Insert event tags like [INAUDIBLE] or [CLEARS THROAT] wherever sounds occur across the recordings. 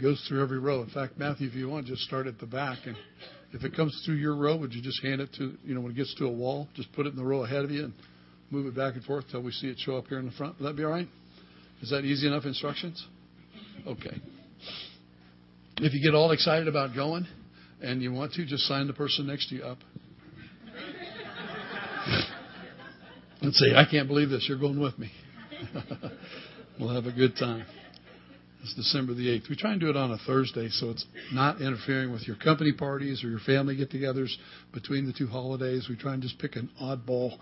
goes through every row. In fact, Matthew, if you want, just start at the back, and if it comes through your row, would you just hand it to you know when it gets to a wall, just put it in the row ahead of you and move it back and forth till we see it show up here in the front. Would that be all right? Is that easy enough instructions? Okay. If you get all excited about going and you want to, just sign the person next to you up. [LAUGHS] and say, I can't believe this. You're going with me. [LAUGHS] we'll have a good time. It's December the 8th. We try and do it on a Thursday so it's not interfering with your company parties or your family get togethers between the two holidays. We try and just pick an oddball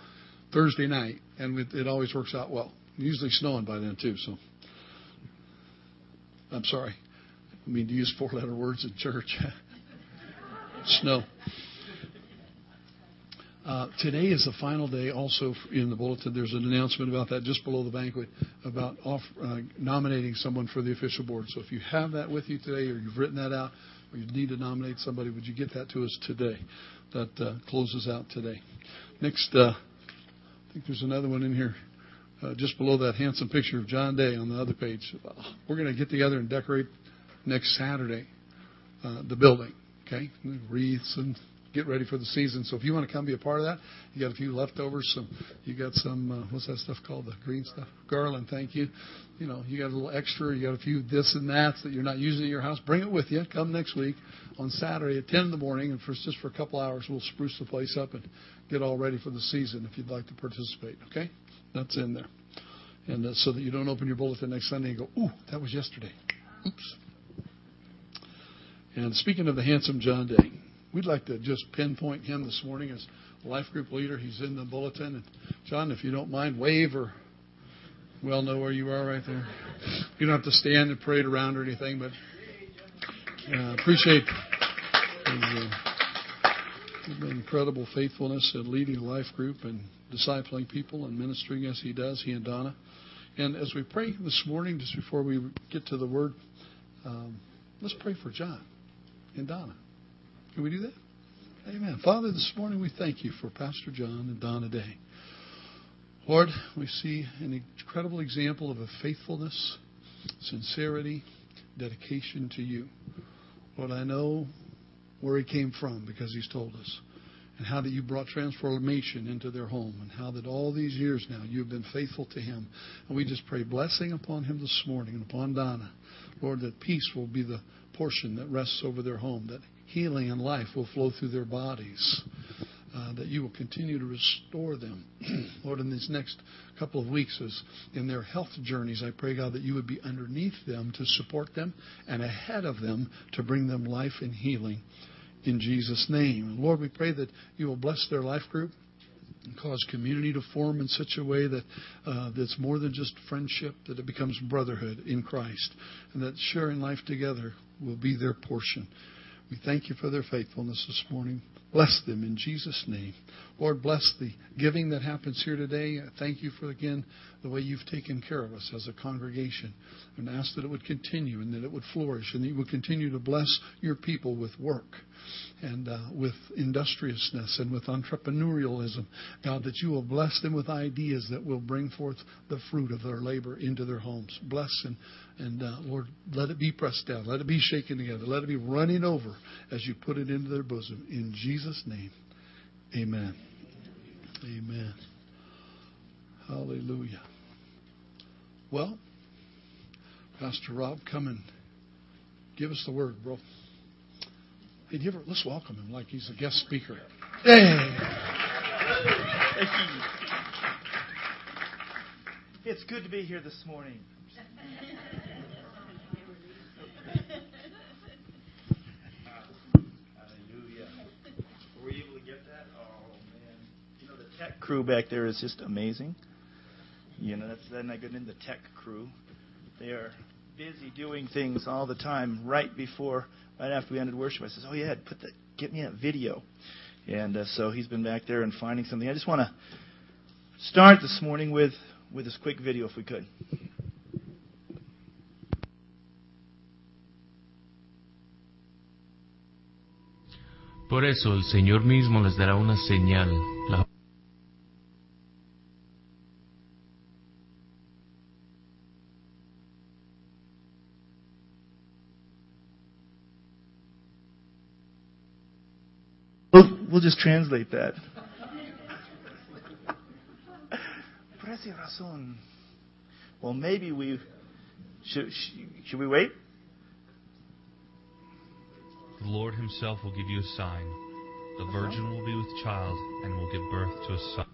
Thursday night, and it always works out well. Usually snowing by then, too, so. I'm sorry. I mean to use four letter words in church. [LAUGHS] Snow. Uh, today is the final day. Also in the bulletin, there's an announcement about that just below the banquet about off, uh, nominating someone for the official board. So if you have that with you today, or you've written that out, or you need to nominate somebody, would you get that to us today? That uh, closes out today. Next, uh, I think there's another one in here. Uh, just below that handsome picture of John Day on the other page. We're going to get together and decorate next Saturday the building. Okay, wreaths and get ready for the season. So if you want to come be a part of that, you got a few leftovers. Some you got some uh, what's that stuff called? The green stuff, garland. Thank you. You know you got a little extra. You got a few this and that that you're not using at your house. Bring it with you. Come next week on Saturday at 10 in the morning, and for just for a couple hours, we'll spruce the place up and get all ready for the season. If you'd like to participate, okay, that's in there, and uh, so that you don't open your bulletin next Sunday and go, "Ooh, that was yesterday." Oops. And speaking of the handsome John Day, we'd like to just pinpoint him this morning as life group leader. He's in the bulletin. And John, if you don't mind, wave or well know where you are right there. You don't have to stand and parade around or anything, but uh, appreciate his, uh, incredible faithfulness in leading a life group and discipling people and ministering as he does, he and Donna. And as we pray this morning, just before we get to the word, um, let's pray for John and Donna. Can we do that? Amen. Father, this morning we thank you for Pastor John and Donna Day. Lord, we see an incredible example of a faithfulness, sincerity, dedication to you. Lord, I know where he came from because he's told us, and how that you brought transformation into their home, and how that all these years now you've been faithful to him. And we just pray blessing upon him this morning and upon Donna. Lord, that peace will be the portion that rests over their home, that healing and life will flow through their bodies, uh, that you will continue to restore them. [CLEARS THROAT] Lord, in these next couple of weeks, as in their health journeys, I pray, God, that you would be underneath them to support them and ahead of them to bring them life and healing in Jesus' name. Lord, we pray that you will bless their life group and cause community to form in such a way that uh, that's more than just friendship, that it becomes brotherhood in Christ, and that sharing life together will be their portion. We thank you for their faithfulness this morning. Bless them in Jesus' name. Lord, bless the giving that happens here today. Thank you for, again, the way you've taken care of us as a congregation. And ask that it would continue and that it would flourish and that you would continue to bless your people with work and uh, with industriousness and with entrepreneurialism. God, that you will bless them with ideas that will bring forth the fruit of their labor into their homes. Bless and, and uh, Lord, let it be pressed down. Let it be shaken together. Let it be running over as you put it into their bosom. In Jesus' name, amen. Amen. Hallelujah. Well, Pastor Rob, come and give us the word, bro. Hey, let's welcome him like he's a guest speaker. Hey. It's good to be here this morning. Hallelujah. Were you able to get that? Oh man. You know the tech crew back there is just amazing. You know, that's then I get into the tech crew. They are busy doing things all the time right before right after we ended worship, I says, "Oh yeah, put the get me that video." And uh, so he's been back there and finding something. I just want to start this morning with with this quick video, if we could. Por eso el Señor mismo les dará una señal. La we'll just translate that. Razón. Well, maybe we should. Should we wait? The Lord Himself will give you a sign. The virgin will be with child and will give birth to a son.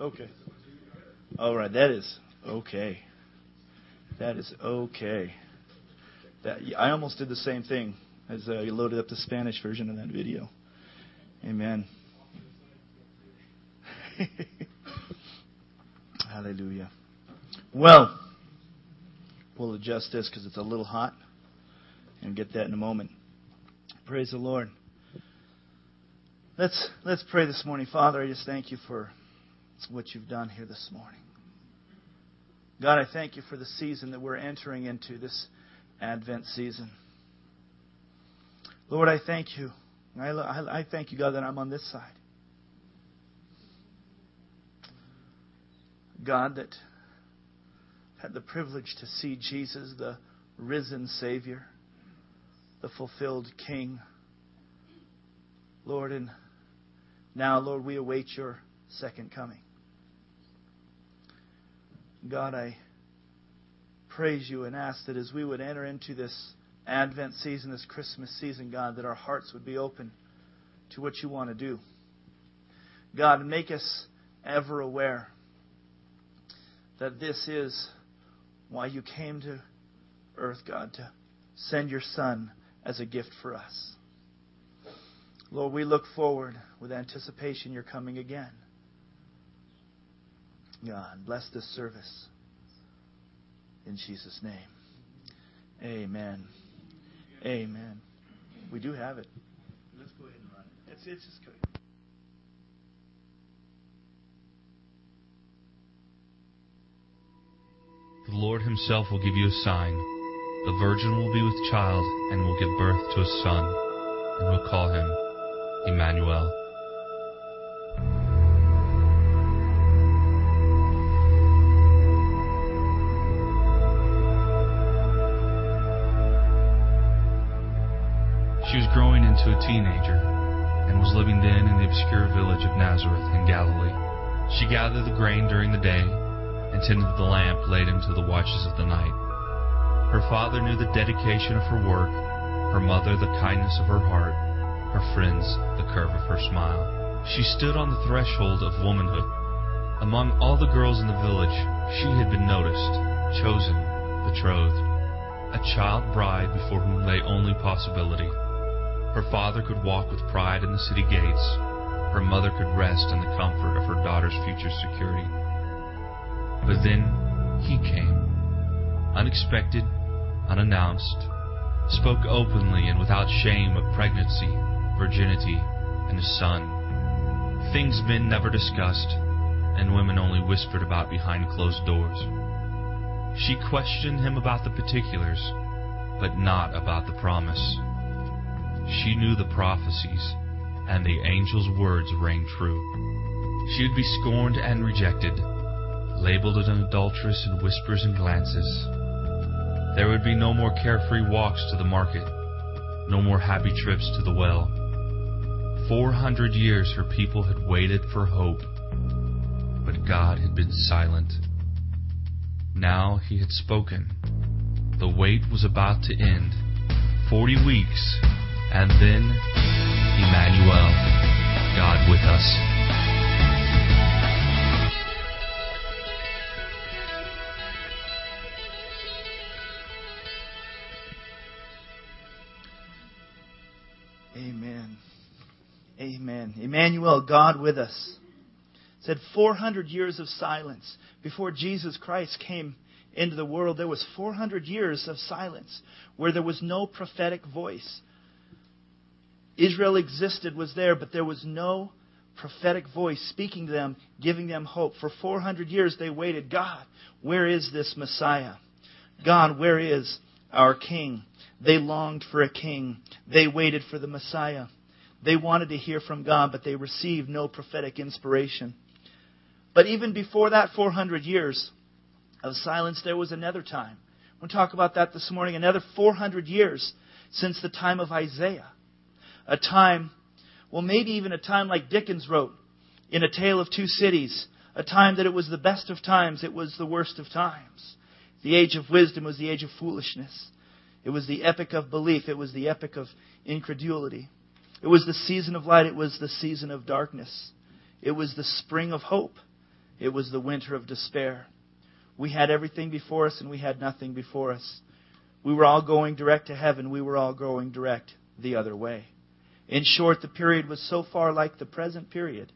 Okay. All right, that is okay. That is okay. That I almost did the same thing as uh, you loaded up the Spanish version of that video. Amen. [LAUGHS] Hallelujah. Well, we'll adjust this because it's a little hot, and get that in a moment. Praise the Lord. Let's let's pray this morning, Father. I just thank you for what you've done here this morning. God, I thank you for the season that we're entering into, this Advent season. Lord, I thank you. I, I, I thank you, God, that I'm on this side. God, that had the privilege to see Jesus, the risen Savior, the fulfilled King. Lord, and now, Lord, we await your second coming. God, I praise you and ask that as we would enter into this Advent season, this Christmas season, God, that our hearts would be open to what you want to do. God, make us ever aware that this is why you came to earth, God, to send your Son as a gift for us. Lord, we look forward with anticipation you're coming again. God, bless this service. In Jesus' name. Amen. Amen. We do have it. Let's go ahead and run it. It's, it's just good. The Lord Himself will give you a sign. The virgin will be with child and will give birth to a son, and will call him Emmanuel. Into a teenager and was living then in the obscure village of Nazareth in Galilee. She gathered the grain during the day and tended the lamp late into the watches of the night. Her father knew the dedication of her work, her mother the kindness of her heart, her friends the curve of her smile. She stood on the threshold of womanhood. Among all the girls in the village, she had been noticed, chosen, betrothed, a child bride before whom lay only possibility. Her father could walk with pride in the city gates. Her mother could rest in the comfort of her daughter's future security. But then he came, unexpected, unannounced, spoke openly and without shame of pregnancy, virginity, and a son. Things men never discussed, and women only whispered about behind closed doors. She questioned him about the particulars, but not about the promise. She knew the prophecies, and the angel's words rang true. She would be scorned and rejected, labeled an adulteress in whispers and glances. There would be no more carefree walks to the market, no more happy trips to the well. Four hundred years her people had waited for hope, but God had been silent. Now he had spoken. The wait was about to end. Forty weeks, and then Emmanuel, God with us. Amen. Amen. Emmanuel, God with us. Said 400 years of silence. Before Jesus Christ came into the world, there was 400 years of silence where there was no prophetic voice. Israel existed, was there, but there was no prophetic voice speaking to them, giving them hope. For 400 years they waited. God, where is this Messiah? God, where is our King? They longed for a king. They waited for the Messiah. They wanted to hear from God, but they received no prophetic inspiration. But even before that 400 years of silence, there was another time. We'll talk about that this morning. Another 400 years since the time of Isaiah. A time Well, maybe even a time like Dickens wrote in A Tale of Two Cities, a time that it was the best of times, it was the worst of times. The age of wisdom was the age of foolishness. It was the epic of belief. It was the epic of incredulity. It was the season of light. It was the season of darkness. It was the spring of hope. It was the winter of despair. We had everything before us and we had nothing before us. We were all going direct to heaven. We were all going direct the other way. In short, the period was so far like the present period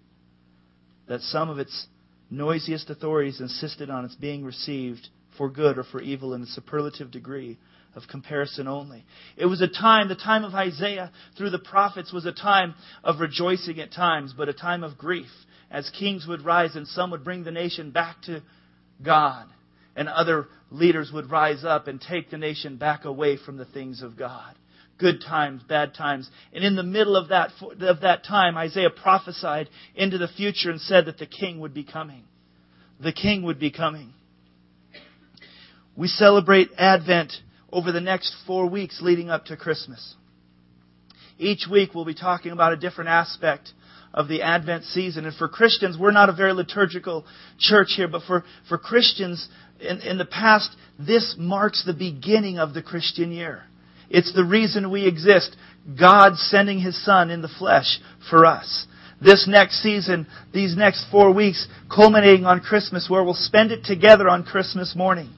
that some of its noisiest authorities insisted on its being received for good or for evil in the superlative degree of comparison only. It was a time, the time of Isaiah through the prophets was a time of rejoicing at times, but a time of grief as kings would rise and some would bring the nation back to God and other leaders would rise up and take the nation back away from the things of God. Good times, bad times. And in the middle of that, of that time, Isaiah prophesied into the future and said that the king would be coming. The king would be coming. We celebrate Advent over the next four weeks leading up to Christmas. Each week we'll be talking about a different aspect of the Advent season. And for Christians, we're not a very liturgical church here, but for, for Christians in, in the past, this marks the beginning of the Christian year. It's the reason we exist. God sending His Son in the flesh for us. This next season, these next four weeks, culminating on Christmas, where we'll spend it together on Christmas morning.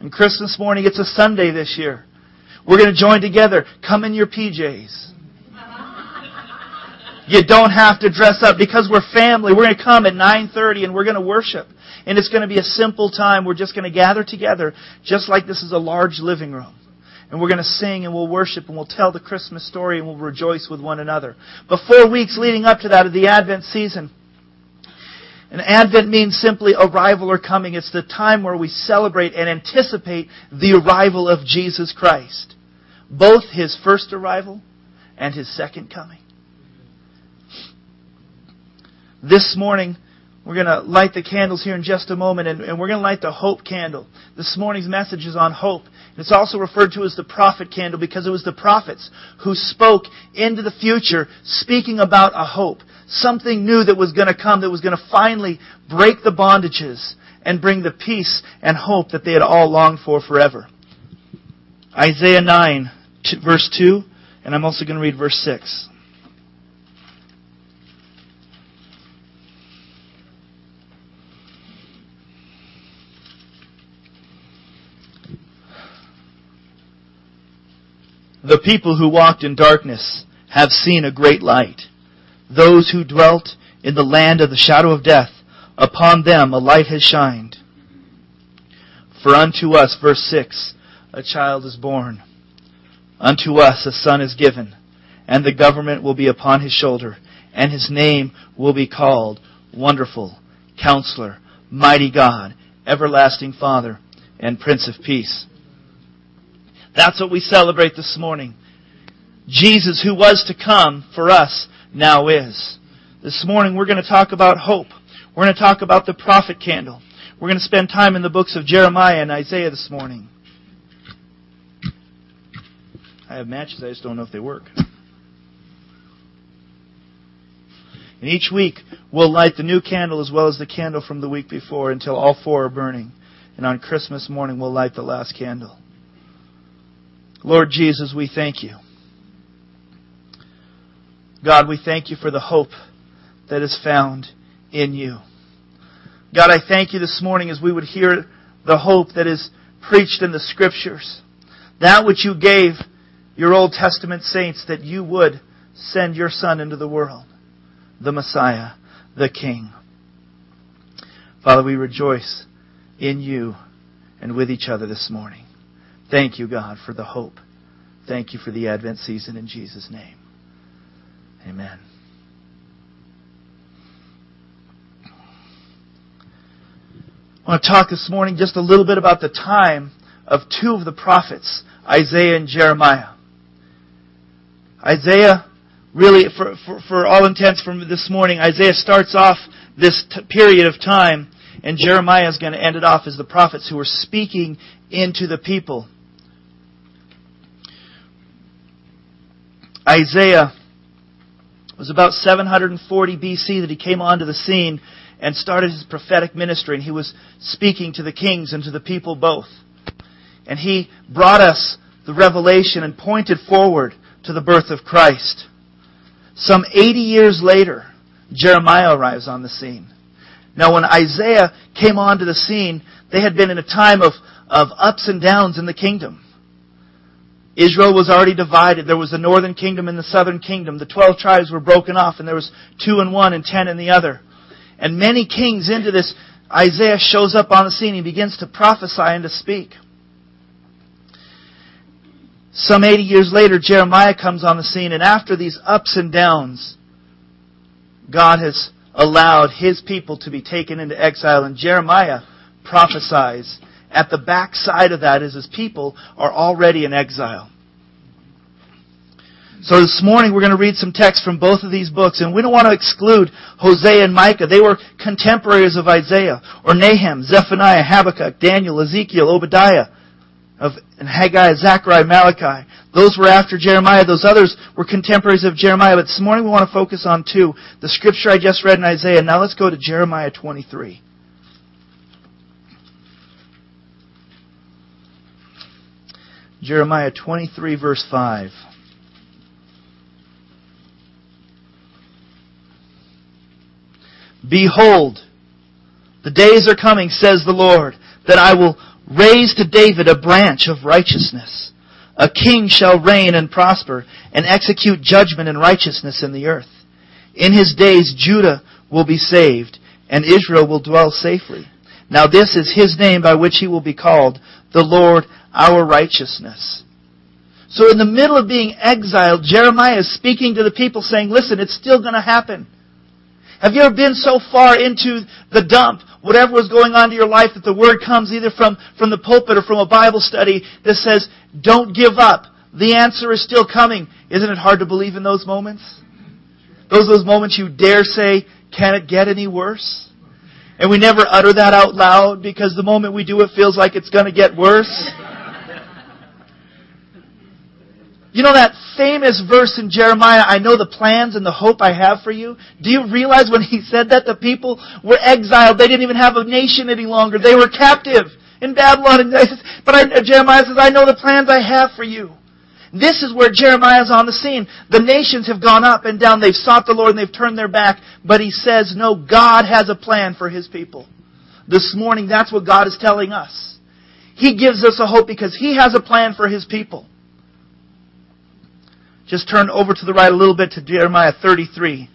And Christmas morning, it's a Sunday this year. We're going to join together. Come in your PJs. You don't have to dress up because we're family. We're going to come at 9:30 and we're going to worship. And it's going to be a simple time. We're just going to gather together just like this is a large living room. And we're going to sing and we'll worship and we'll tell the Christmas story and we'll rejoice with one another. But four weeks leading up to that of the Advent season, and Advent means simply arrival or coming. It's the time where we celebrate and anticipate the arrival of Jesus Christ. Both His first arrival and His second coming. This morning, we're going to light the candles here in just a moment, and, and we're going to light the hope candle. This morning's message is on hope. It's also referred to as the prophet candle because it was the prophets who spoke into the future, speaking about a hope something new that was going to come, that was going to finally break the bondages and bring the peace and hope that they had all longed for forever. Isaiah 9, verse 2, and I'm also going to read verse 6. The people who walked in darkness have seen a great light those who dwelt in the land of the shadow of death, upon them a light has shined. For unto us, verse 6, a child is born. Unto us a son is given, and the government will be upon his shoulder, and his name will be called Wonderful, Counselor, Mighty God, Everlasting Father, and Prince of Peace. That's what we celebrate this morning. Jesus, who was to come for us, now is. This morning we're going to talk about hope. We're going to talk about the prophet candle. We're going to spend time in the books of Jeremiah and Isaiah this morning. I have matches, I just don't know if they work. And each week we'll light the new candle as well as the candle from the week before until all four are burning. And on Christmas morning we'll light the last candle. Lord Jesus, we thank you. God, we thank you for the hope that is found in you. God, I thank you this morning as we would hear the hope that is preached in the scriptures. That which you gave your Old Testament saints that you would send your Son into the world, the Messiah, the King. Father, we rejoice in you and with each other this morning. Thank you, God, for the hope. Thank you for the Advent season in Jesus' name. Amen. I want to talk this morning just a little bit about the time of two of the prophets, Isaiah and Jeremiah. Isaiah, really, for, for, for all intents from this morning, Isaiah starts off this t- period of time, and Jeremiah is going to end it off as the prophets who are speaking into the people. Isaiah It was about 740 BC that he came onto the scene and started his prophetic ministry, and he was speaking to the kings and to the people both. And he brought us the revelation and pointed forward to the birth of Christ. Some 80 years later, Jeremiah arrives on the scene. Now when Isaiah came onto the scene, they had been in a time of, of ups and downs in the kingdom. Israel was already divided. There was the northern kingdom and the southern kingdom. The twelve tribes were broken off and there was two in one and ten in the other. And many kings into this, Isaiah shows up on the scene. He begins to prophesy and to speak. Some 80 years later, Jeremiah comes on the scene and after these ups and downs, God has allowed His people to be taken into exile and Jeremiah prophesies at the backside of that is his people are already in exile. So this morning we're going to read some text from both of these books, and we don't want to exclude Hosea and Micah. They were contemporaries of Isaiah, or Nahum, Zephaniah, Habakkuk, Daniel, Ezekiel, Obadiah, of and Haggai, Zechariah, Malachi. Those were after Jeremiah. Those others were contemporaries of Jeremiah. But this morning we want to focus on two. The scripture I just read in Isaiah. Now let's go to Jeremiah 23. Jeremiah 23 verse 5. Behold, the days are coming, says the Lord, that I will raise to David a branch of righteousness. A king shall reign and prosper and execute judgment and righteousness in the earth. In his days Judah will be saved and Israel will dwell safely. Now this is his name by which he will be called, the Lord our righteousness. So in the middle of being exiled, Jeremiah is speaking to the people saying, listen, it's still going to happen. Have you ever been so far into the dump, whatever was going on in your life, that the word comes either from, from the pulpit or from a Bible study that says, don't give up. The answer is still coming. Isn't it hard to believe in those moments? Those those moments you dare say, can it get any worse? And we never utter that out loud because the moment we do it feels like it's going to get worse. You know that famous verse in Jeremiah, I know the plans and the hope I have for you? Do you realize when he [LAUGHS] said that the people were exiled? They didn't even have a nation any longer. They were captive in Babylon. [LAUGHS] But I, Jeremiah says, I know the plans I have for you. This is where Jeremiah is on the scene. The nations have gone up and down. They've sought the Lord and they've turned their back. But he says, no, God has a plan for his people. This morning, that's what God is telling us. He gives us a hope because he has a plan for his people. Just turn over to the right a little bit to Jeremiah 33.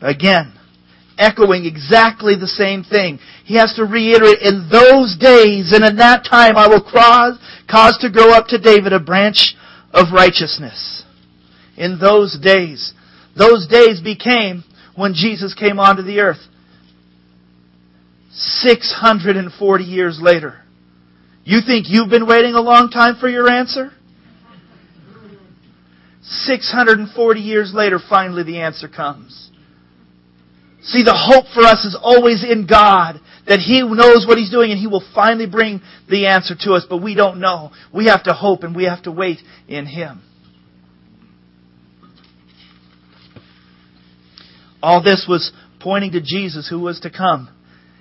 Again, echoing exactly the same thing. He has to reiterate, in those days and in that time I will cause, cause to grow up to David a branch of righteousness. In those days. Those days became when Jesus came onto the earth. 640 years later. You think you've been waiting a long time for your answer? 640 years later, finally the answer comes. See, the hope for us is always in God, that He knows what He's doing and He will finally bring the answer to us, but we don't know. We have to hope and we have to wait in Him. All this was pointing to Jesus who was to come.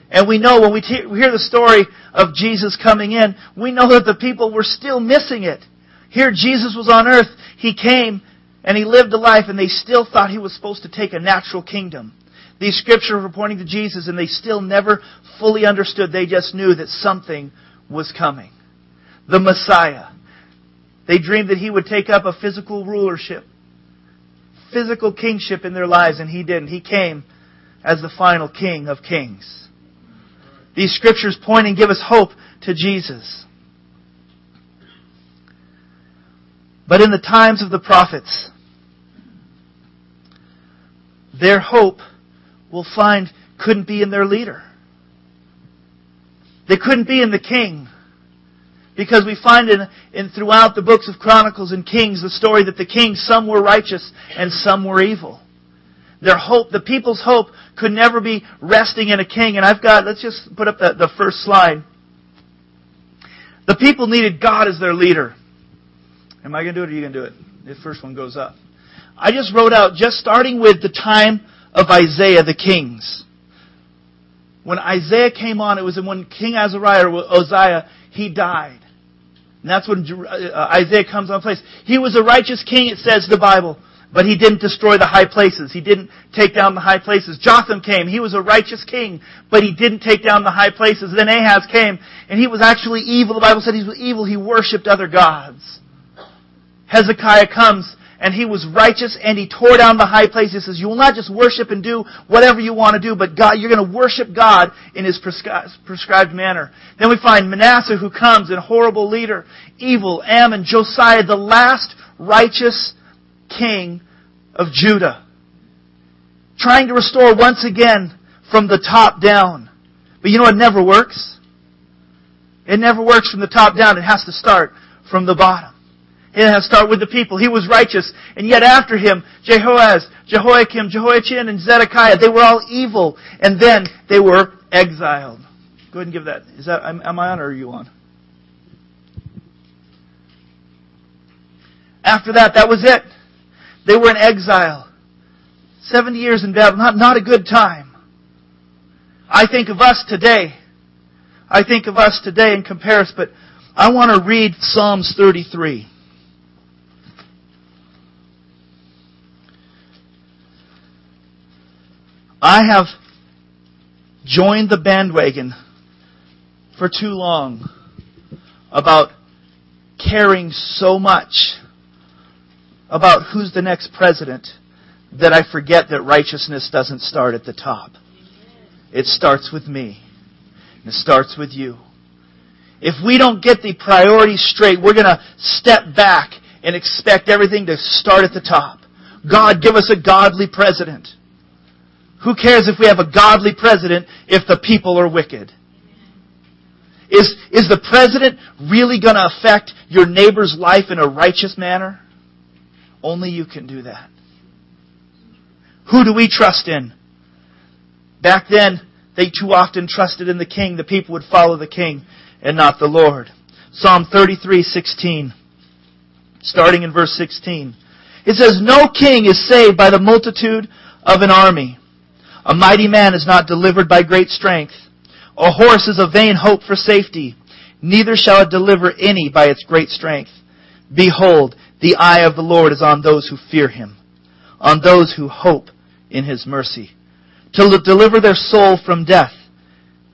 And we know when we hear the story of Jesus coming in, we know that the people were still missing it. Here Jesus was on earth, He came and He lived a life and they still thought He was supposed to take a natural kingdom. These scriptures were pointing to Jesus and they still never fully understood. They just knew that something was coming. The Messiah. They dreamed that He would take up a physical rulership, physical kingship in their lives and He didn't. He came as the final King of kings. These scriptures point and give us hope to Jesus. But in the times of the prophets, their hope will find couldn't be in their leader. They couldn't be in the king. Because we find in, in throughout the books of Chronicles and Kings the story that the kings, some were righteous and some were evil. Their hope, the people's hope could never be resting in a king. And I've got, let's just put up the, the first slide. The people needed God as their leader. Am I going to do it or are you going to do it? The first one goes up. I just wrote out, just starting with the time of Isaiah the kings. When Isaiah came on, it was when King Azariah or Uzziah, he died. And that's when uh, Isaiah comes on place. He was a righteous king, it says the Bible. But he didn't destroy the high places. He didn't take down the high places. Jotham came. He was a righteous king, but he didn't take down the high places. Then Ahaz came, and he was actually evil. The Bible said he was evil. He worshipped other gods. Hezekiah comes, and he was righteous, and he tore down the high places. He says, you will not just worship and do whatever you want to do, but God, you're going to worship God in his prescribed manner. Then we find Manasseh who comes, a horrible leader, evil, Amon, Josiah, the last righteous king of Judah. Trying to restore once again from the top down. But you know it never works? It never works from the top down. It has to start from the bottom. It has to start with the people. He was righteous. And yet after him, Jehoaz, Jehoiakim, Jehoiachin, and Zedekiah, they were all evil. And then they were exiled. Go ahead and give that. Is that, am I on or are you on? After that, that was it. They were in exile. 70 years in Babylon, not, not a good time. I think of us today. I think of us today in comparison, but I want to read Psalms 33. I have joined the bandwagon for too long about caring so much about who's the next president that I forget that righteousness doesn't start at the top. It starts with me. And it starts with you. If we don't get the priorities straight, we're going to step back and expect everything to start at the top. God, give us a godly president. Who cares if we have a godly president if the people are wicked? Is, is the president really going to affect your neighbor's life in a righteous manner? Only you can do that. Who do we trust in? Back then, they too often trusted in the king. The people would follow the king and not the Lord. Psalm 33:16, starting in verse 16. It says, "No king is saved by the multitude of an army. A mighty man is not delivered by great strength. A horse is a vain hope for safety. Neither shall it deliver any by its great strength. Behold, the eye of the Lord is on those who fear him, on those who hope in his mercy, to deliver their soul from death,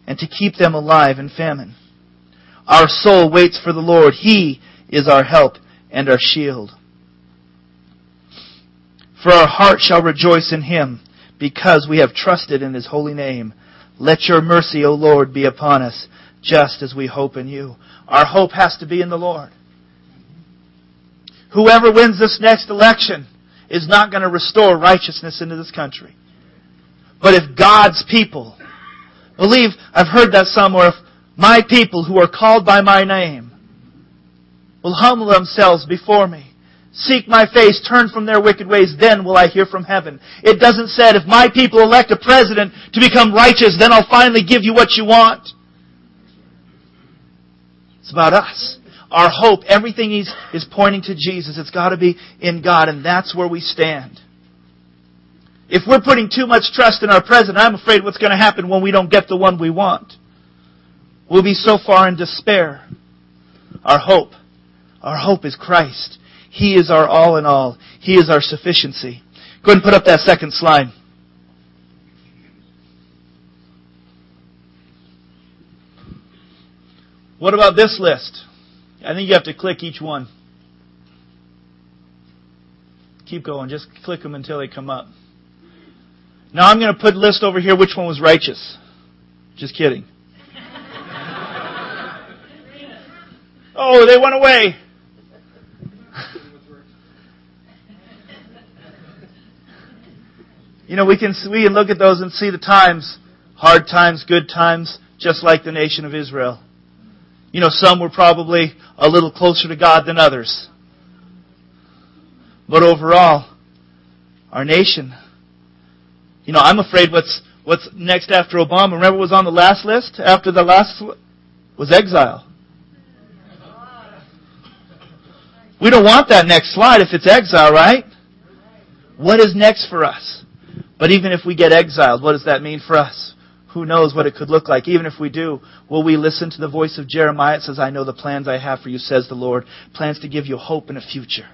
and to keep them alive in famine. Our soul waits for the Lord. He is our help and our shield. For our heart shall rejoice in him, because we have trusted in his holy name. Let your mercy, O Lord, be upon us, just as we hope in you. Our hope has to be in the Lord whoever wins this next election is not going to restore righteousness into this country. But if God's people believe, I've heard that somewhere, if my people who are called by my name will humble themselves before me, seek my face, turn from their wicked ways, then will I hear from heaven. It doesn't say if my people elect a president to become righteous, then I'll finally give you what you want. It's about us our hope, everything is, is pointing to Jesus. It's got to be in God, and that's where we stand. If we're putting too much trust in our president, I'm afraid what's going to happen when we don't get the one we want. We'll be so far in despair. Our hope, our hope is Christ. He is our all in all. He is our sufficiency. Go ahead and put up that second slide. What about this list? I think you have to click each one. Keep going. Just click them until they come up. Now I'm going to put a list over here which one was righteous. Just kidding. [LAUGHS] oh, they went away. [LAUGHS] you know, we can we can look at those and see the times, hard times, good times, just like the nation of Israel. You know, some were probably a little closer to God than others. But overall, our nation, you know, I'm afraid what's, what's next after Obama, remember was on the last list? After the last was exile. We don't want that next slide if it's exile, right? What is next for us? But even if we get exiled, what does that mean for us? Who knows what it could look like? Even if we do, will we listen to the voice of Jeremiah? It says, I know the plans I have for you, says the Lord. Plans to give you hope and a future.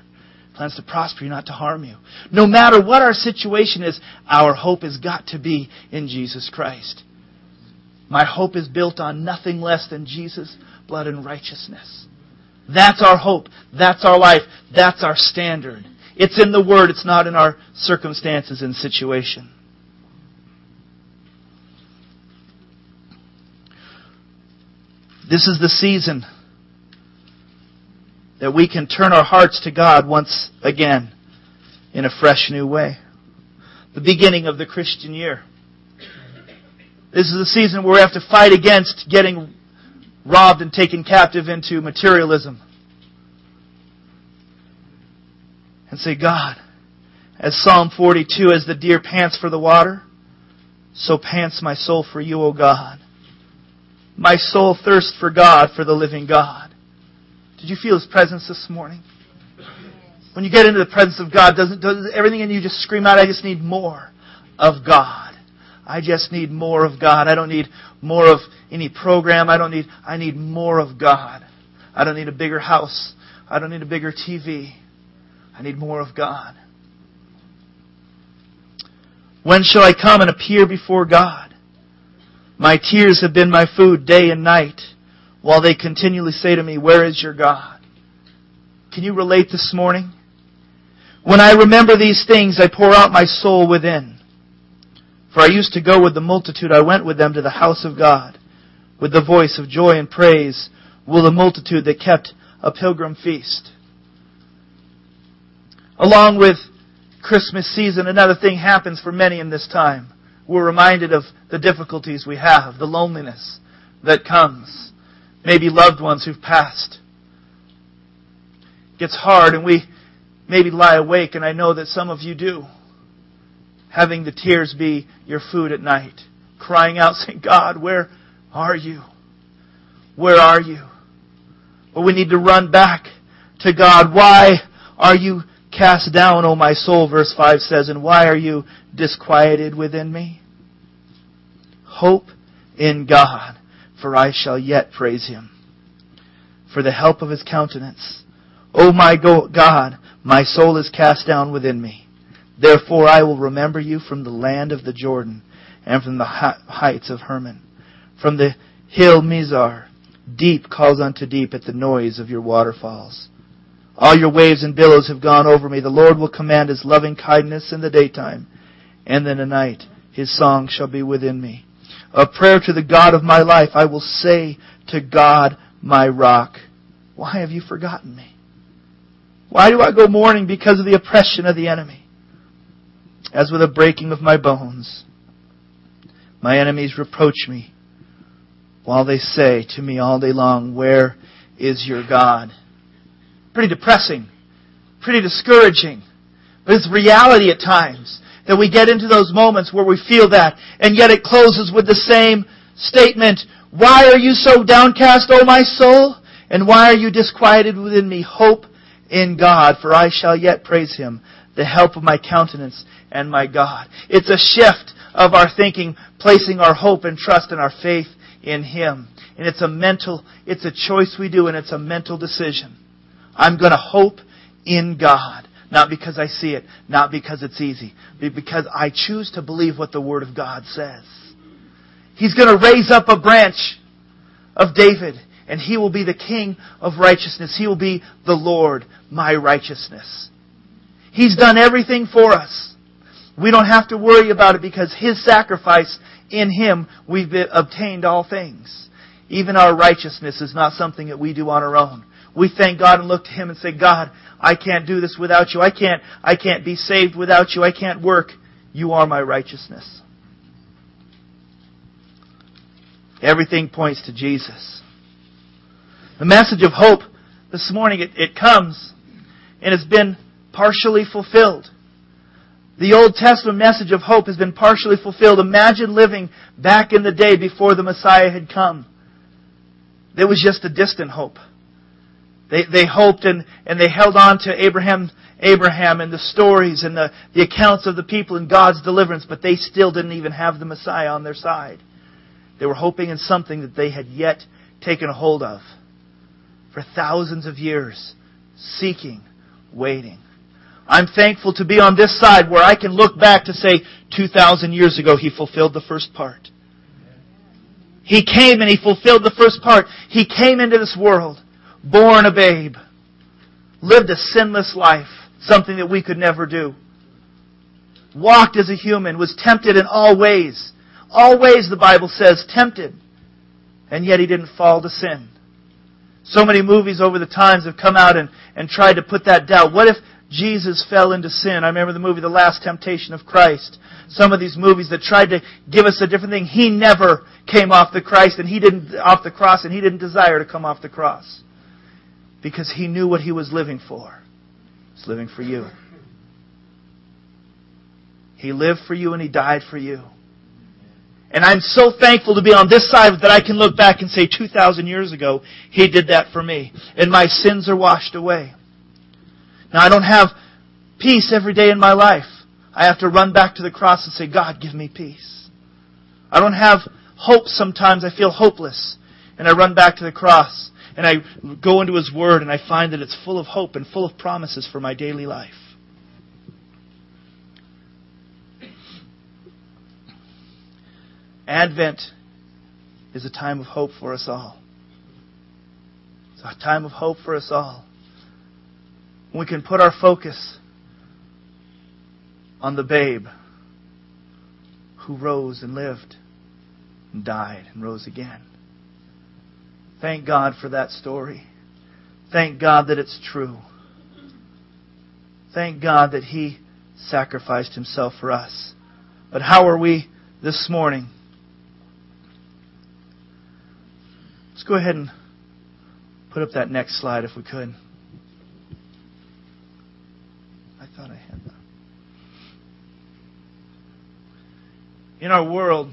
Plans to prosper you, not to harm you. No matter what our situation is, our hope has got to be in Jesus Christ. My hope is built on nothing less than Jesus' blood and righteousness. That's our hope. That's our life. That's our standard. It's in the Word. It's not in our circumstances and situation. This is the season that we can turn our hearts to God once again in a fresh new way. The beginning of the Christian year. This is the season where we have to fight against getting robbed and taken captive into materialism. And say, God, as Psalm 42, as the deer pants for the water, so pants my soul for you, O God. My soul thirsts for God, for the living God. Did you feel His presence this morning? When you get into the presence of God, doesn't, does everything in you just scream out, I just need more of God. I just need more of God. I don't need more of any program. I don't need, I need more of God. I don't need a bigger house. I don't need a bigger TV. I need more of God. When shall I come and appear before God? My tears have been my food day and night, while they continually say to me, Where is your God? Can you relate this morning? When I remember these things, I pour out my soul within. For I used to go with the multitude, I went with them to the house of God, with the voice of joy and praise, with the multitude that kept a pilgrim feast. Along with Christmas season, another thing happens for many in this time we're reminded of the difficulties we have, the loneliness that comes. Maybe loved ones who've passed. Gets hard and we maybe lie awake, and I know that some of you do. Having the tears be your food at night. Crying out, [LAUGHS] saying, God, where are you? Where are you? Well, we need to run back to God. Why are you cast down, O my soul, verse 5 says, and why are you disquieted within me? Hope in God, for I shall yet praise him. For the help of his countenance. O my God, my soul is cast down within me. Therefore I will remember you from the land of the Jordan and from the heights of Hermon. From the hill Mizar, deep calls unto deep at the noise of your waterfalls. All your waves and billows have gone over me. The Lord will command his loving kindness in the daytime, and in the night his song shall be within me. A prayer to the God of my life. I will say to God, my rock, why have you forgotten me? Why do I go mourning because of the oppression of the enemy? As with a breaking of my bones, my enemies reproach me while they say to me all day long, where is your God? pretty depressing, pretty discouraging. But it's reality at times that we get into those moments where we feel that, and yet it closes with the same statement, Why are you so downcast, O my soul? And why are you disquieted within me? Hope in God, for I shall yet praise Him, the help of my countenance and my God. It's a shift of our thinking, placing our hope and trust and our faith in Him. And it's a mental, it's a choice we do and it's a mental decision. I'm going to hope in God. Not because I see it, not because it's easy, but because I choose to believe what the Word of God says. He's going to raise up a branch of David, and he will be the King of righteousness. He will be the Lord, my righteousness. He's done everything for us. We don't have to worry about it because His sacrifice in Him, we've obtained all things. Even our righteousness is not something that we do on our own we thank God and look to Him and say, God, I can't do this without you. I can't, I can't be saved without you. I can't work. You are my righteousness. Everything points to Jesus. The message of hope this morning, it, it comes and it's been partially fulfilled. The Old Testament message of hope has been partially fulfilled. Imagine living back in the day before the Messiah had come. There was just a distant hope. They, they hoped and, and they held on to Abraham, Abraham and the stories and the, the accounts of the people and God's deliverance, but they still didn't even have the Messiah on their side. They were hoping in something that they had yet taken a hold of for thousands of years, seeking, waiting. I'm thankful to be on this side where I can look back to say, 2,000 years ago, He fulfilled the first part. He came and He fulfilled the first part. He came into this world, born a babe, lived a sinless life, something that we could never do. Walked as a human, was tempted in all ways. All ways, the Bible says, tempted. And yet He didn't fall to sin. So many movies over the times have come out and, and tried to put that doubt. What if Jesus fell into sin? I remember the movie The Last Temptation of Christ. Some of these movies that tried to give us a different thing. He never came off the Christ and he didn't off the cross and he didn't desire to come off the cross. Because he knew what he was living for. He's living for you. He lived for you and he died for you. And I'm so thankful to be on this side that I can look back and say 2,000 years ago, He did that for me. And my sins are washed away. Now I don't have peace every day in my life. I have to run back to the cross and say, God, give me peace. I don't have hope sometimes. I feel hopeless. And I run back to the cross and I go into His Word and I find that it's full of hope and full of promises for my daily life. Advent is a time of hope for us all. It's a time of hope for us all. We can put our focus on the babe who rose and lived and died and rose again. Thank God for that story. Thank God that it's true. Thank God that He sacrificed Himself for us. But how are we this morning? Let's go ahead and put up that next slide if we could. I thought I had that. In our world,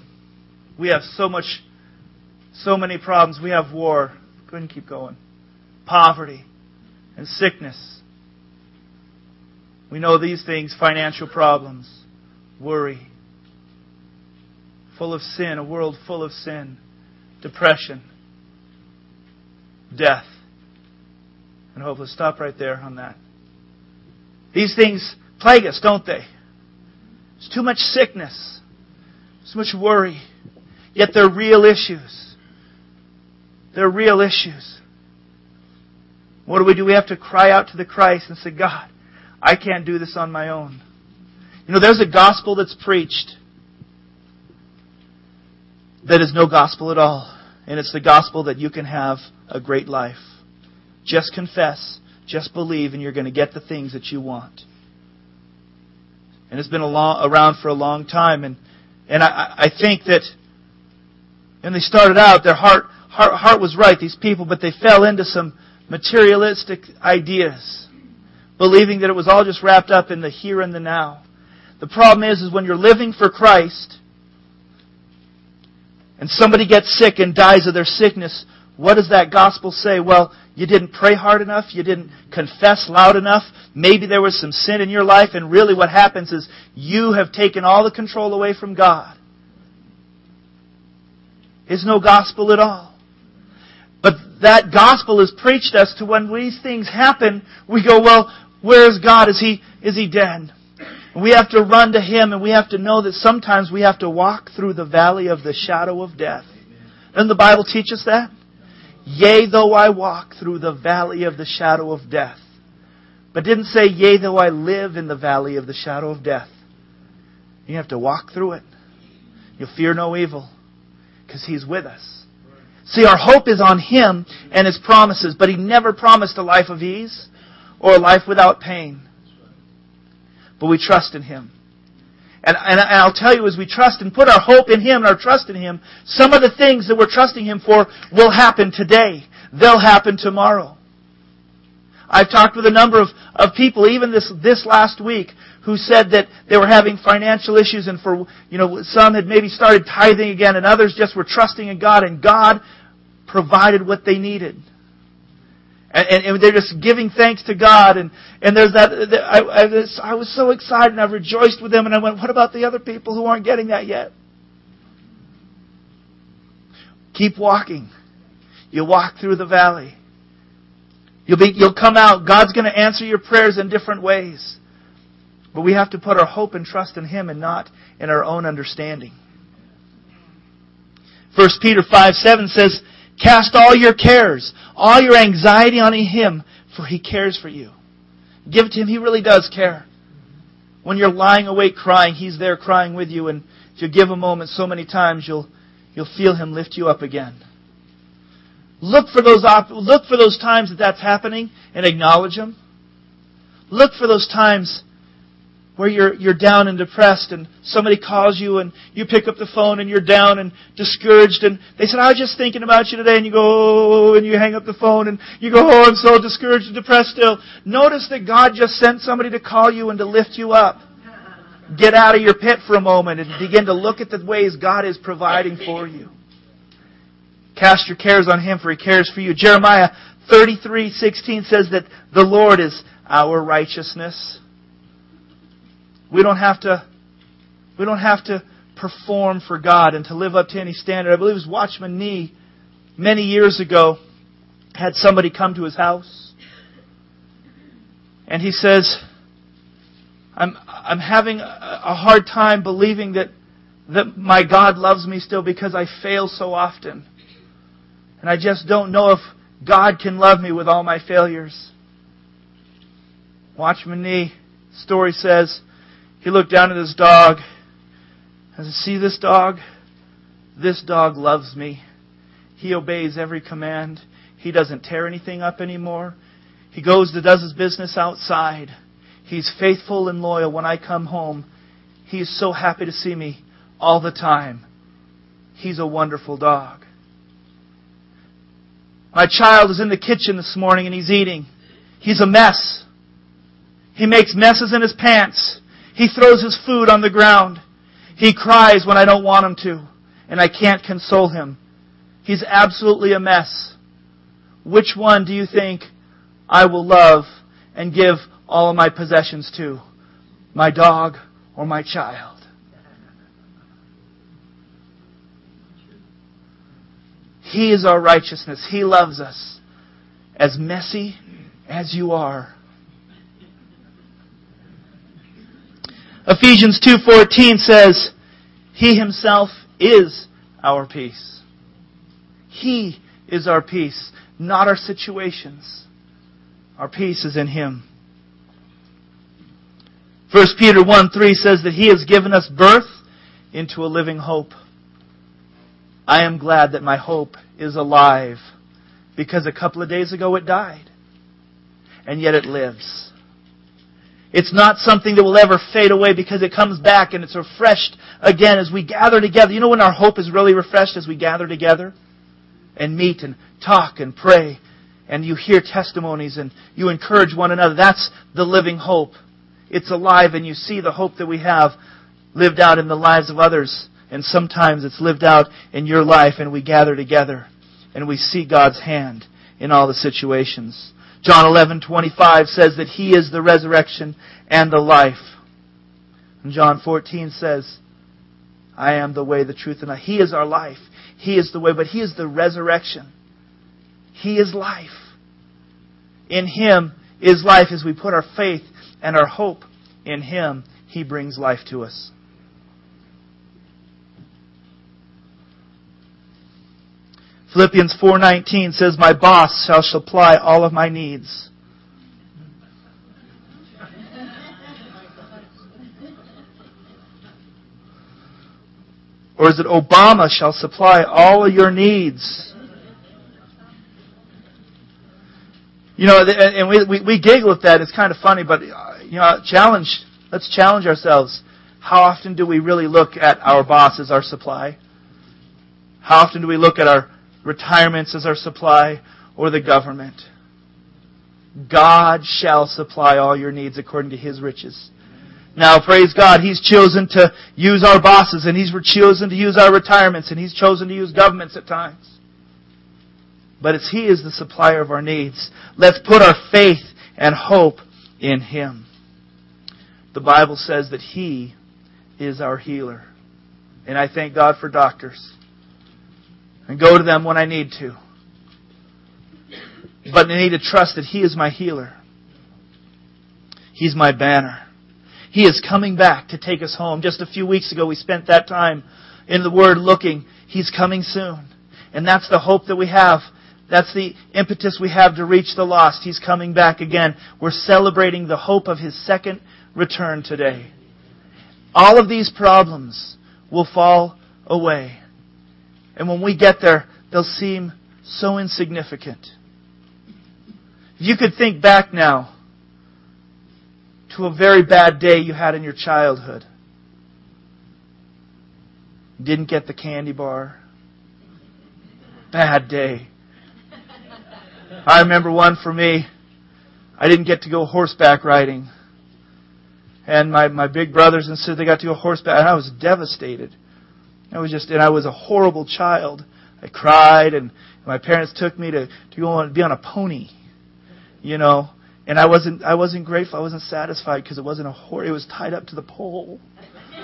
we have so much, so many problems. We have war. Go ahead and keep going. Poverty and sickness. We know these things financial problems, worry, full of sin, a world full of sin, depression death. And hope. Stop right there on that. These things plague us, don't they? There's too much sickness, so much worry. Yet they're real issues. They're real issues. What do we do? We have to cry out to the Christ and say, God, I can't do this on my own. You know, there's a gospel that's preached that is no gospel at all. And it's the gospel that you can have a great life. Just confess, just believe, and you're going to get the things that you want. And it's been long, around for a long time. And, and I, I think that, when they started out, their heart, heart, heart was right, these people, but they fell into some materialistic ideas, believing that it was all just wrapped up in the here and the now. The problem is, is when you're living for Christ, and somebody gets sick and dies of their sickness, what does that gospel say? Well, you didn't pray hard enough. You didn't confess loud enough. Maybe there was some sin in your life, and really what happens is you have taken all the control away from God. It's no gospel at all. But that gospel is preached us to when these things happen, we go, well, where is God? Is He, is He dead? We have to run to Him and we have to know that sometimes we have to walk through the valley of the shadow of death. Doesn't the Bible teach us that? Yea, though I walk through the valley of the shadow of death. But didn't say, yea, though I live in the valley of the shadow of death. You have to walk through it. You'll fear no evil because He's with us. See, our hope is on Him and His promises, but He never promised a life of ease or a life without pain but we trust in Him. And, and I'll tell you, as we trust and put our hope in Him and our trust in Him, some of the things that we're trusting Him for will happen today. They'll happen tomorrow. I've talked with a number of, of people, even this, this last week, who said that they were having financial issues and for, you know, some had maybe started tithing again and others just were trusting in God and God provided what they needed. And, and, and they're just giving thanks to God. And, and there's that, I, I, was, I was so excited and I rejoiced with them and I went, what about the other people who aren't getting that yet? Keep walking. You walk through the valley. You'll be, you'll come out. God's going to answer your prayers in different ways. But we have to put our hope and trust in Him and not in our own understanding. 1 Peter 5 7 says, Cast all your cares, all your anxiety on Him, for He cares for you. Give it to Him. He really does care. When you're lying awake crying, He's there crying with you. And if you give a moment so many times, you'll, you'll feel Him lift you up again. Look for those op- look for those times that that's happening and acknowledge them. Look for those times where you're, you're down and depressed and somebody calls you and you pick up the phone and you're down and discouraged and they said, I was just thinking about you today and you go, oh, and you hang up the phone and you go, oh, I'm so discouraged and depressed still. Notice that God just sent somebody to call you and to lift you up. Get out of your pit for a moment and begin to look at the ways God is providing for you. Cast your cares on Him for He cares for you. Jeremiah 33:16 says that the Lord is our righteousness. We don't have to, we don't have to perform for God and to live up to any standard. I believe it was Watchman Nee many years ago had somebody come to his house and he says, I'm, I'm having a hard time believing that, that my God loves me still because I fail so often. And I just don't know if God can love me with all my failures. Watchman Nee story says he looked down at his dog and said, See this dog? This dog loves me. He obeys every command. He doesn't tear anything up anymore. He goes and does his business outside. He's faithful and loyal when I come home. He's so happy to see me all the time. He's a wonderful dog. My child is in the kitchen this morning and he's eating. He's a mess. He makes messes in his pants. He throws his food on the ground. He cries when I don't want him to, and I can't console him. He's absolutely a mess. Which one do you think I will love and give all of my possessions to? My dog or my child? He is our righteousness. He loves us. As messy as you are, Ephesians 2:14 says, "He himself is our peace." He is our peace, not our situations. Our peace is in him. 1 Peter 1 3 says that He has given us birth into a living hope. I am glad that my hope is alive because a couple of days ago it died. And yet it lives. It's not something that will ever fade away because it comes back and it's refreshed again as we gather together. You know when our hope is really refreshed as we gather together and meet and talk and pray and you hear testimonies and you encourage one another. That's the living hope. It's alive and you see the hope that we have lived out in the lives of others. And sometimes it's lived out in your life and we gather together and we see God's hand in all the situations. John 11:25 says that he is the resurrection and the life. And John 14 says, I am the way, the truth, and the life. He is our life. He is the way, but He is the resurrection. He is life. In Him is life as we put our faith and our hope in Him. He brings life to us. Philippians 4:19 says, "My boss shall supply all of my needs." Or is it Obama shall supply all of your needs? You know, and we, we, we giggle at that. It's kind of funny, but, uh, you know, challenge, let's challenge ourselves. How often do we really look at our boss as our supply? How often do we look at our retirements as our supply, or the government. God shall supply all your needs according to His riches. Now, praise God, He's chosen to use our bosses, and He's chosen to use our retirements, and He's chosen to use governments at times. but it's He is the supplier of our needs. Let's put our faith and hope in Him. The Bible says that He is our healer. And I thank God for doctors. And go to them when I need to. But I need to trust that He is my healer. He's my banner. He is coming back to take us home. Just a few weeks ago, we spent that time in the Word looking. He's coming soon. And that's the hope that we have. That's the impetus we have to reach the lost. He's coming back again. We're celebrating the hope of His second return today. All of these problems will fall away. And when we get there, they'll seem so insignificant. If you could think back now to a very bad day you had in your childhood, didn't get the candy bar, bad day. I remember one for me. I didn't get to go horseback riding. And my, my big brothers and sisters, they got to go horseback, and I was devastated. I was just, and I was a horrible child. I cried, and my parents took me to, to go on, be on a pony, you know. And I wasn't, I wasn't grateful. I wasn't satisfied because it wasn't a horse. It was tied up to the pole. [LAUGHS] it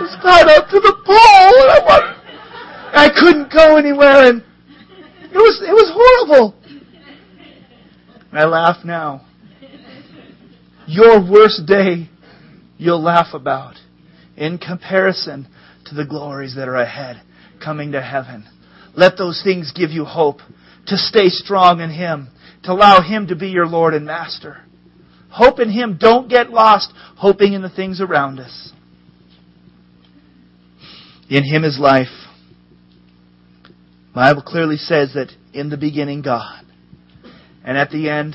was tied up to the pole, and I, I couldn't go anywhere, and it was, it was horrible. And I laugh now. Your worst day, you'll laugh about in comparison to the glories that are ahead coming to heaven. Let those things give you hope to stay strong in Him, to allow Him to be your Lord and Master. Hope in Him. Don't get lost hoping in the things around us. In Him is life. Bible clearly says that in the beginning, God. And at the end,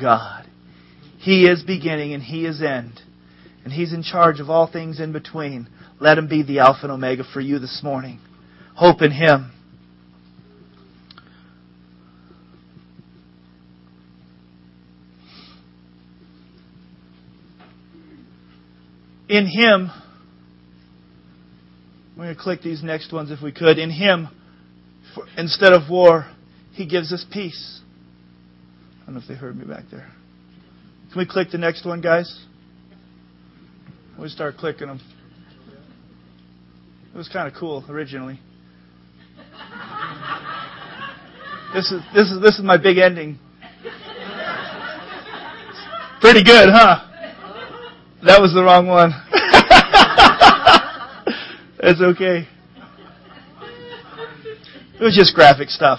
God. He is beginning and He is end. And He's in charge of all things in between. Let Him be the Alpha and Omega for you this morning. Hope in Him. In Him, we're going to click these next ones if we could. In Him, for, instead of war, He gives us peace. I don't know if they heard me back there. Can we click the next one, guys? We start clicking them. It was kind of cool originally. This is this is this is my big ending. Pretty good, huh? That was the wrong one. [LAUGHS] it's okay. It was just graphic stuff.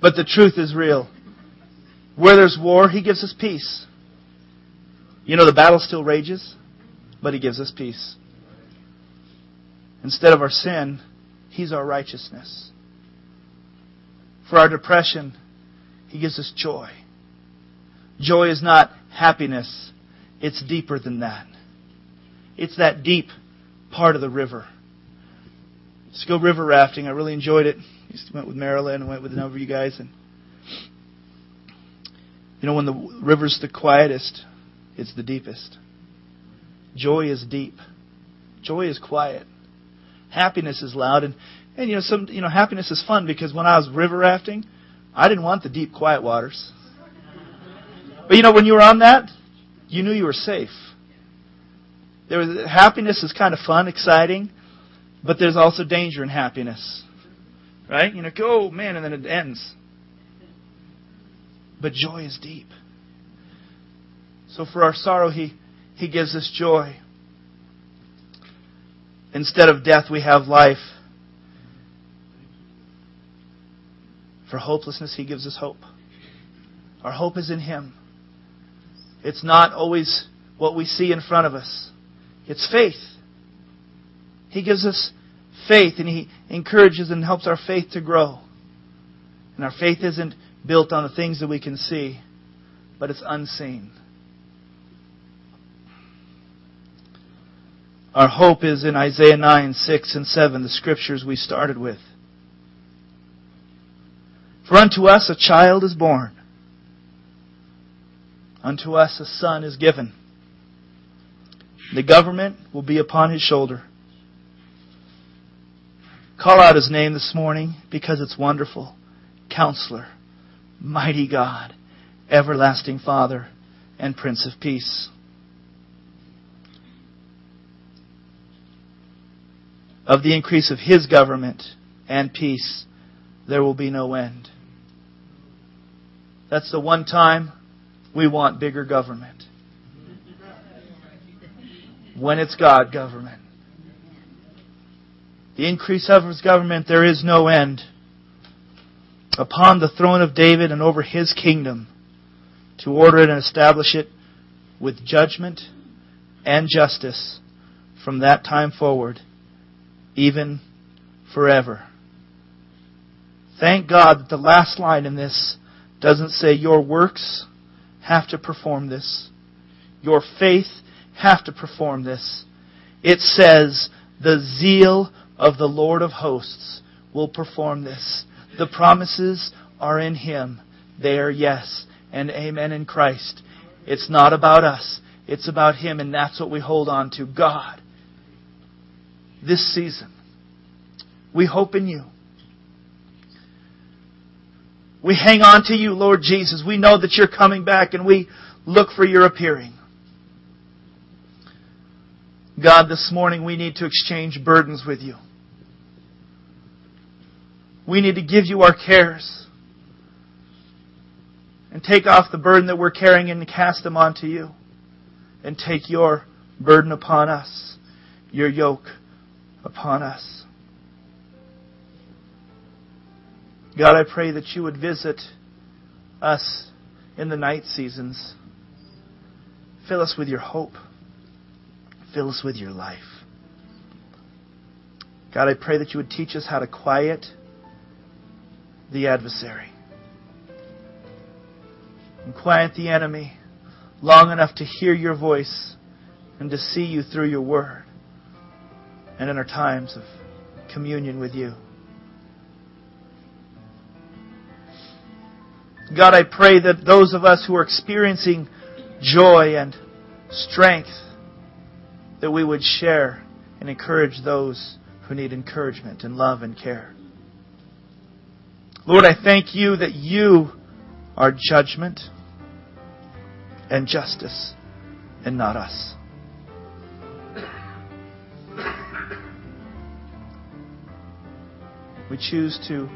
But the truth is real. Where there's war, He gives us peace. You know, the battle still rages, but He gives us peace. Instead of our sin, He's our righteousness. For our depression, He gives us joy. Joy is not happiness, it's deeper than that. It's that deep part of the river. Let's go river rafting. I really enjoyed it. I went with Marilyn and went with a number of you guys. And you know, when the river's the quietest, it's the deepest. Joy is deep. Joy is quiet. Happiness is loud, and and you know some you know happiness is fun because when I was river rafting, I didn't want the deep, quiet waters. But you know when you were on that, you knew you were safe. There was happiness is kind of fun, exciting, but there's also danger in happiness, right? You know, go oh, man, and then it ends. But joy is deep. So for our sorrow, He, he gives us joy. Instead of death, we have life. For hopelessness, He gives us hope. Our hope is in Him. It's not always what we see in front of us, it's faith. He gives us faith and He encourages and helps our faith to grow. And our faith isn't built on the things that we can see, but it's unseen. Our hope is in Isaiah 9, 6, and 7, the scriptures we started with. For unto us a child is born, unto us a son is given. The government will be upon his shoulder. call out his name this morning because it's wonderful. Counselor, mighty God, everlasting Father, and Prince of Peace. Of the increase of his government and peace, there will be no end. That's the one time we want bigger government. When it's God government. The increase of his government, there is no end. Upon the throne of David and over his kingdom, to order it and establish it with judgment and justice from that time forward, even forever. Thank God that the last line in this doesn't say your works have to perform this. Your faith have to perform this. It says the zeal of the Lord of hosts will perform this. The promises are in Him. They are yes and amen in Christ. It's not about us. It's about Him and that's what we hold on to. God. This season. We hope in you. We hang on to you, Lord Jesus. We know that you're coming back and we look for your appearing. God, this morning we need to exchange burdens with you. We need to give you our cares and take off the burden that we're carrying and cast them onto you and take your burden upon us, your yoke upon us. God, I pray that you would visit us in the night seasons. Fill us with your hope. Fill us with your life. God, I pray that you would teach us how to quiet the adversary and quiet the enemy long enough to hear your voice and to see you through your word and in our times of communion with you. God, I pray that those of us who are experiencing joy and strength, that we would share and encourage those who need encouragement and love and care. Lord, I thank you that you are judgment and justice and not us. Choose to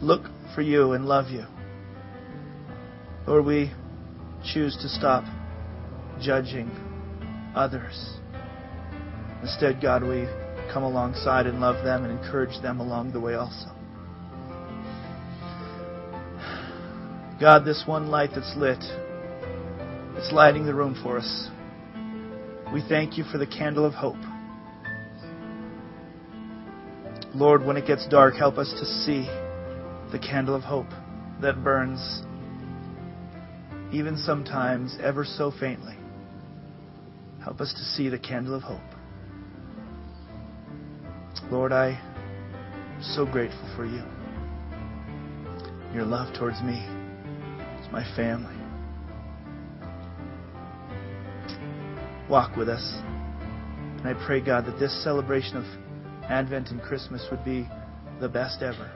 look for you and love you. Lord, we choose to stop judging others. Instead, God, we come alongside and love them and encourage them along the way also. God, this one light that's lit, it's lighting the room for us. We thank you for the candle of hope. Lord, when it gets dark, help us to see the candle of hope that burns, even sometimes ever so faintly. Help us to see the candle of hope. Lord, I am so grateful for you. Your love towards me, it's my family. Walk with us. And I pray, God, that this celebration of Advent and Christmas would be the best ever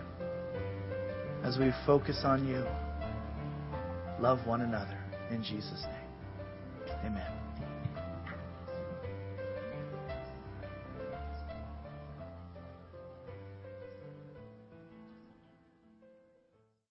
as we focus on you. Love one another. In Jesus' name. Amen.